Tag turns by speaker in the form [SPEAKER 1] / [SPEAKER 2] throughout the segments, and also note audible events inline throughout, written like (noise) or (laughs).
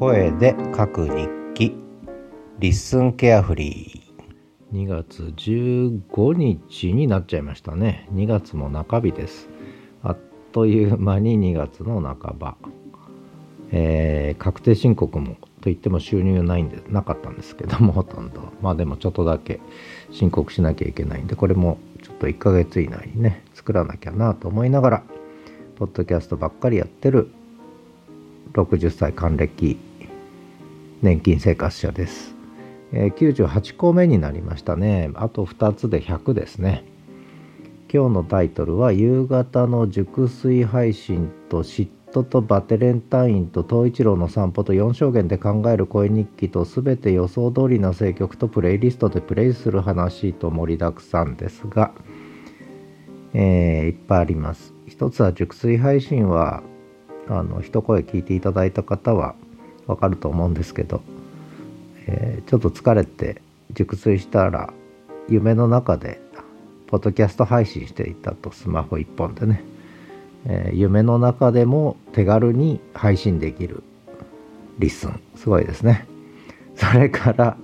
[SPEAKER 1] 声で書く日記。リッスンケアフリー。2月15日になっちゃいましたね。2月も中日です。あっという間に2月の半ば、えー、確定申告もといっても収入ないんでなかったんですけども (laughs) ほとんど。まあでもちょっとだけ申告しなきゃいけないんでこれもちょっと1ヶ月以内にね作らなきゃなと思いながらポッドキャストばっかりやってる60歳還暦年金生活者です、えー、98個目になりましたね。あと2つで100ですね。今日のタイトルは夕方の熟睡配信と嫉妬とバテレンタインと東一郎の散歩と4証言で考える声日記と全て予想通りの選曲とプレイリストでプレイする話と盛りだくさんですが、えー、いっぱいあります。一つは熟睡配信はあの一声聞いていただいた方はわかると思うんですけど、えー、ちょっと疲れて熟睡したら夢の中でポッドキャスト配信していたとスマホ1本でね、えー、夢の中でも手軽に配信できる LISTEN すごいですね。それから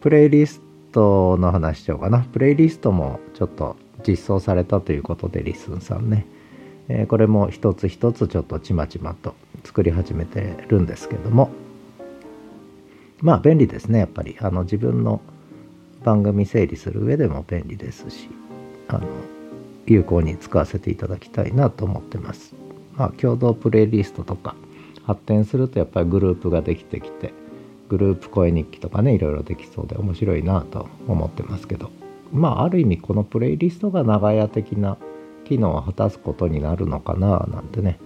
[SPEAKER 1] プレイリストの話しようかな。プレイリストもちょっと実装されたということで LISTEN さんね。え、これも一つ一つちょっとちまちまと作り始めてるんですけども。まあ便利ですねやっぱり。あの自分の番組整理する上でも便利ですしあの有効に使わせていただきたいなと思ってます。まあ共同プレイリストとか発展するとやっぱりグループができてきてグループ声日記とかねいろいろできそうで面白いなと思ってますけど。まあある意味このプレイリストが長屋的な機能を果たすことになるのかななんてね。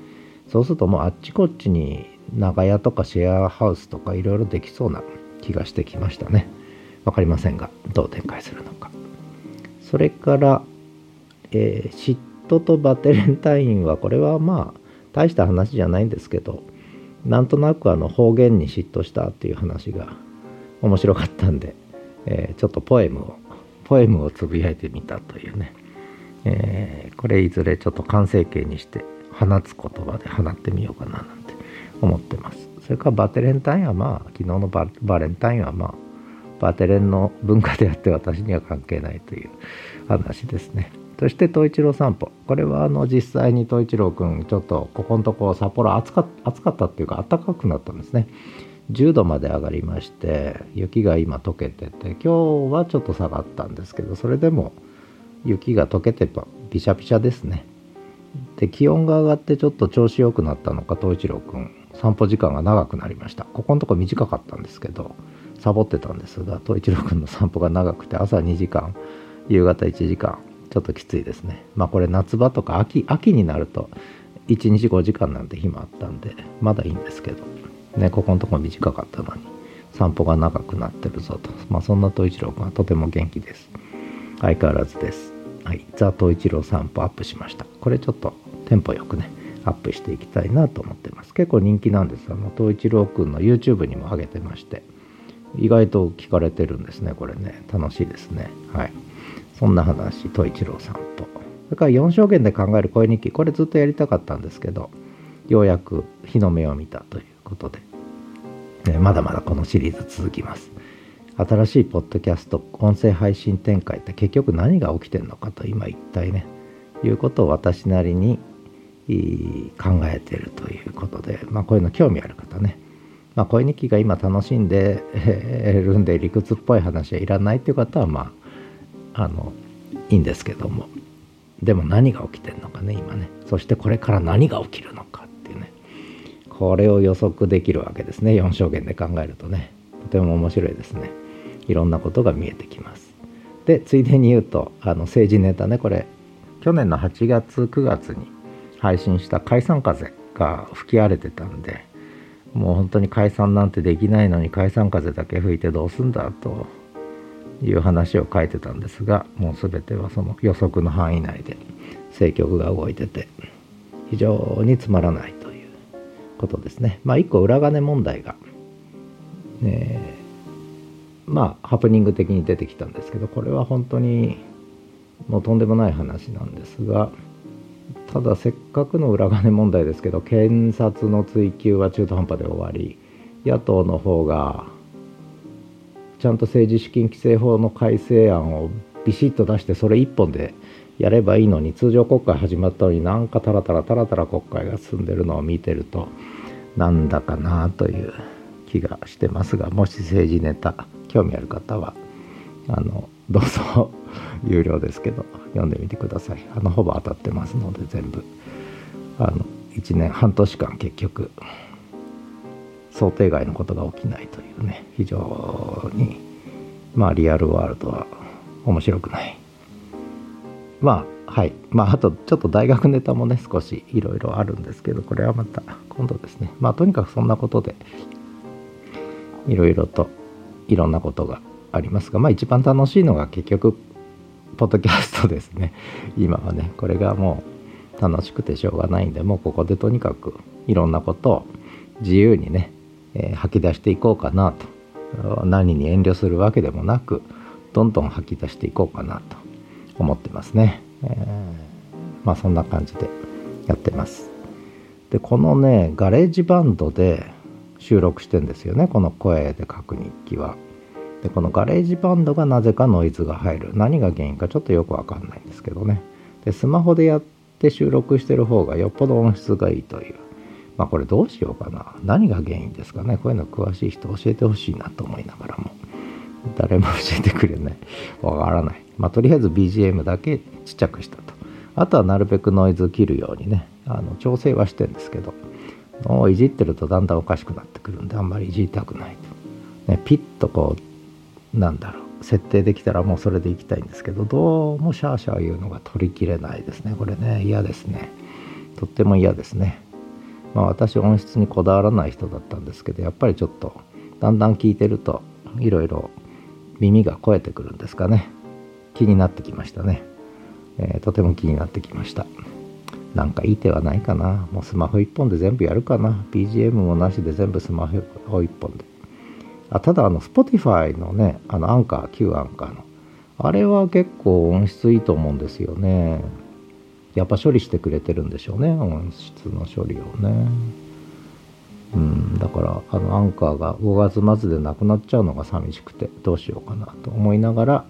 [SPEAKER 1] そうするともうあっちこっちに長屋とかシェアハウスとかいろいろできそうな気がしてきましたね。分かりませんがどう展開するのか。それから、えー、嫉妬とバテレンタインはこれはまあ大した話じゃないんですけどなんとなくあの方言に嫉妬したっていう話が面白かったんで、えー、ちょっとポエムをポエムをつぶやいてみたというね。えー、これいずれちょっと完成形にして放つ言葉で放ってみようかなな思ってます。それからバテレンタインはまあ昨日のバレンタインはまあバテレンの文化であって私には関係ないという (laughs) 話ですね。そして東一郎散歩これはあの実際に東一郎くんちょっとここのとこ札幌暑か暑かったっていうか暖かくなったんですね。10度まで上がりまして雪が今溶けてて今日はちょっと下がったんですけどそれでも雪が溶けてピシャピシャですね。で気温が上がってちょっと調子良くなったのか東一郎くん。散歩時間が長くなりました。ここのとこ短かったんですけどサボってたんです。が東一郎くんの散歩が長くて朝2時間夕方1時間ちょっときついですね。まあこれ夏場とか秋秋になると1日5時間なんて日もあったんでまだいいんですけど。ねここのとこ短かったのに散歩が長くなってるぞと。まあそんな東一郎くんはとても元気です。相変わらずです。はい、ザ・東一郎散歩アップしました。これちょっとテンポよくね、アップしていきたいなと思ってます。結構人気なんです。あの、東一郎くんの YouTube にも上げてまして、意外と聞かれてるんですね、これね。楽しいですね。はい。そんな話、東一郎散歩。それから4証言で考える声日記、これずっとやりたかったんですけど、ようやく日の目を見たということで、ね、まだまだこのシリーズ続きます。新しいポッドキャスト音声配信展開って結局何が起きてるのかと今一体ねいうことを私なりに考えてるということで、まあ、こういうの興味ある方ね、まあ、声日記が今楽しんでるんで理屈っぽい話はいらないっていう方はまああのいいんですけども。でも何が起きてるのかね今ね。そしてこれから何が起きるのかっていうね。これを予測できるわけですね。4証言で考えるとね。とても面白いですね。いろんなことが見えてきます。でついでに言うとあの政治ネタね。これ去年の8月9月に配信した解散風が吹き荒れてたんでもう本当に解散なんてできないのに解散風だけ吹いてどうすんだという話を書いてたんですがもう全てはその予測の範囲内で政局が動いてて非常につまらないということですね。まあ一個裏金問題が、ね、まあハプニング的に出てきたんですけどこれは本当にもうとんでもない話なんですがただせっかくの裏金問題ですけど検察の追及は中途半端で終わり野党の方がちゃんと政治資金規正法の改正案をビシッと出してそれ一本でやればいいのに通常国会始まったのになんかタラタラタラタラ国会が進んでるのを見てるとなんだかなという気がしてますがもし政治ネタ興味ある方はあのどうぞ。有料ですけど読んでみてください。あのほぼ当たってますので全部。あの1年半年間結局想定外のことが起きないというね非常にまあリアルワールドは面白くない。まあはい。まああとちょっと大学ネタもね少しいろいろあるんですけどこれはまた今度ですね。まあとにかくそんなことでいろいろといろんなことがありますがまあ一番楽しいのが結局ポッドキャストですね。(laughs) 今はねこれがもう楽しくてしょうがないんでもうここでとにかくいろんなことを自由にね、えー、吐き出していこうかなと。何に遠慮するわけでもなくどんどん吐き出していこうかなと思ってますね、えー、まあそんな感じでやってます。でこのねガレージバンドで収録してんですよねこの声で書く日記は。でこのガレージバンドがなぜかノイズが入る。何が原因かちょっとよくわかんないんですけどね。でスマホでやって収録してる方がよっぽど音質がいいという。まあこれどうしようかな。何が原因ですかね。こういうの詳しい人教えてほしいなと思いながらも。誰も教えてくれない。わからない。まあとりあえず BGM だけちっちゃくしたと。あとはなるべくノイズ切るようにね。あの調整はしてんですけど。いじってるとだんだんおかしくなってくるんであんまりいじりたくないと、ね、ピッとこうなんだろう。設定できたらもうそれでいきたいんですけどどうもシャーシャー言うのが取りきれないですね。これね嫌ですね。とっても嫌ですね。まあ私音質にこだわらない人だったんですけどやっぱりちょっとだんだん聞いてるといろいろ耳が肥えてくるんですかね。気になってきましたね、えー、とても気になってきました。なんかいい手はないかな。もうスマホ1本で全部やるかな。BGM もなしで全部スマホ1本で。あただあの Spotify のねあのアンカー旧アンカーの。あれは結構音質いいと思うんですよね。やっぱ処理してくれてるんでしょうね音質の処理をね。うんだからあのアンカーが5月末でなくなっちゃうのが寂しくてどうしようかなと思いながら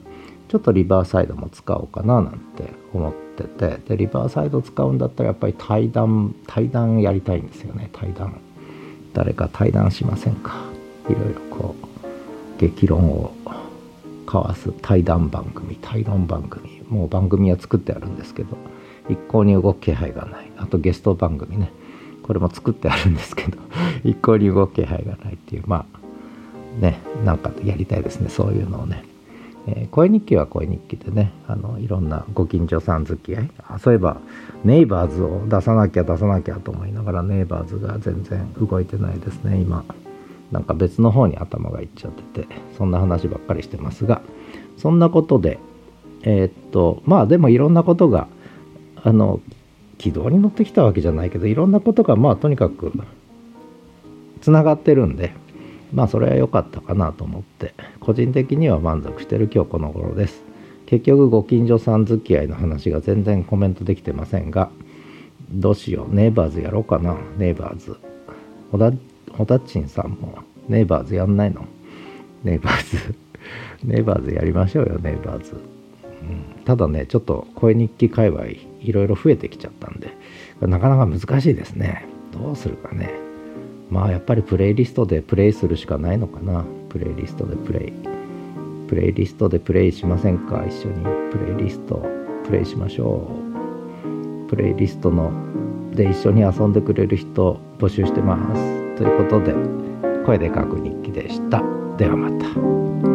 [SPEAKER 1] ちょっとリバーサイドも使おうかななんて思っててでリバーサイド使うんだったらやっぱり対談対談やりたいんですよね。対談。誰か対談しませんか？いろいろこう激論を交わす対談番組対論番組もう番組は作ってあるんですけど一向に動く気配がない。あとゲスト番組ね。これも作ってあるんですけど (laughs) 一向に動く気配がないっていうまあねなんかやりたいですね。そういうのをね、えー、声日記は声日記でねあのいろんなご近所さん付き合い。あそういえばネイバーズを出さなきゃ出さなきゃと思いながらネイバーズが全然動いてないですね今。なんか別の方に頭がいっちゃっててそんな話ばっかりしてますがそんなことでえー、っとまあでもいろんなことがあの軌道に乗ってきたわけじゃないけどいろんなことがまあとにかくつながってるんでまあそれは良かったかなと思って個人的には満足してる今日この頃です。結局ご近所さん付き合いの話が全然コメントできてませんがどうしようネイバーズやろうかなネイバーズ。小田ホタッチンさんもネイバーズやんないの？ネイバーズ。(laughs) ネイバーズやりましょうよネイバーズ、うん、ただねちょっと声日記界隈いろいろ増えてきちゃったんでなかなか難しいですね。どうするかね。まあやっぱりプレイリストでプレイするしかないのかな。プレイリストでプレイ。プレイリストでプレイしませんか？一緒に。プレイリストプレイしましょう。プレイリストので一緒に遊んでくれる人募集してます。ということで声で書く日記でした。ではまた。